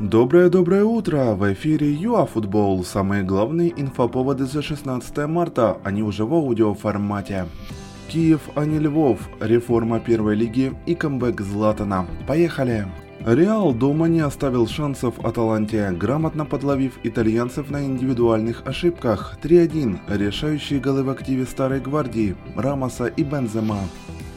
Доброе-доброе утро! В эфире ЮАФутбол. Самые главные инфоповоды за 16 марта, они уже в аудиоформате. Киев, а не Львов, реформа первой лиги и камбэк Златана. Поехали! Реал дома не оставил шансов Аталанте, грамотно подловив итальянцев на индивидуальных ошибках. 3-1. Решающие голы в активе Старой Гвардии, Рамоса и Бензема.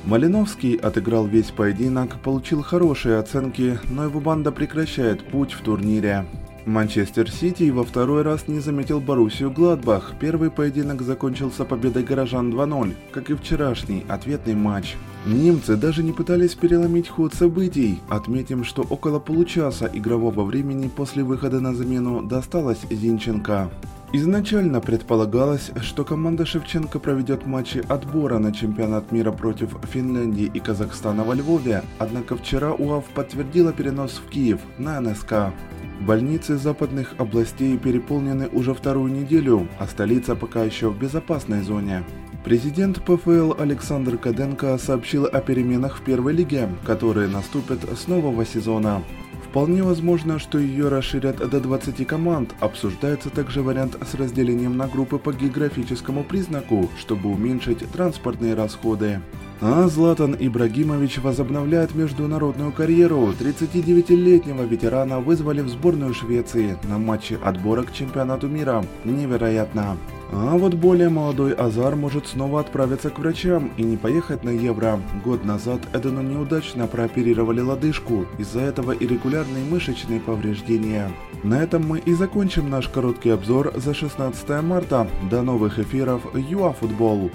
Малиновский отыграл весь поединок, получил хорошие оценки, но его банда прекращает путь в турнире. Манчестер Сити во второй раз не заметил Боруссию Гладбах. Первый поединок закончился победой горожан 2-0, как и вчерашний ответный матч. Немцы даже не пытались переломить ход событий. Отметим, что около получаса игрового времени после выхода на замену досталось Зинченко. Изначально предполагалось, что команда Шевченко проведет матчи отбора на чемпионат мира против Финляндии и Казахстана во Львове, однако вчера УАВ подтвердила перенос в Киев на НСК. Больницы западных областей переполнены уже вторую неделю, а столица пока еще в безопасной зоне. Президент ПФЛ Александр Каденко сообщил о переменах в первой лиге, которые наступят с нового сезона. Вполне возможно, что ее расширят до 20 команд. Обсуждается также вариант с разделением на группы по географическому признаку, чтобы уменьшить транспортные расходы. А Златан Ибрагимович возобновляет международную карьеру. 39-летнего ветерана вызвали в сборную Швеции на матче отбора к чемпионату мира. Невероятно. А вот более молодой Азар может снова отправиться к врачам и не поехать на Евро. Год назад Эдену неудачно прооперировали лодыжку, из-за этого и регулярные мышечные повреждения. На этом мы и закончим наш короткий обзор за 16 марта. До новых эфиров ЮАФутбол.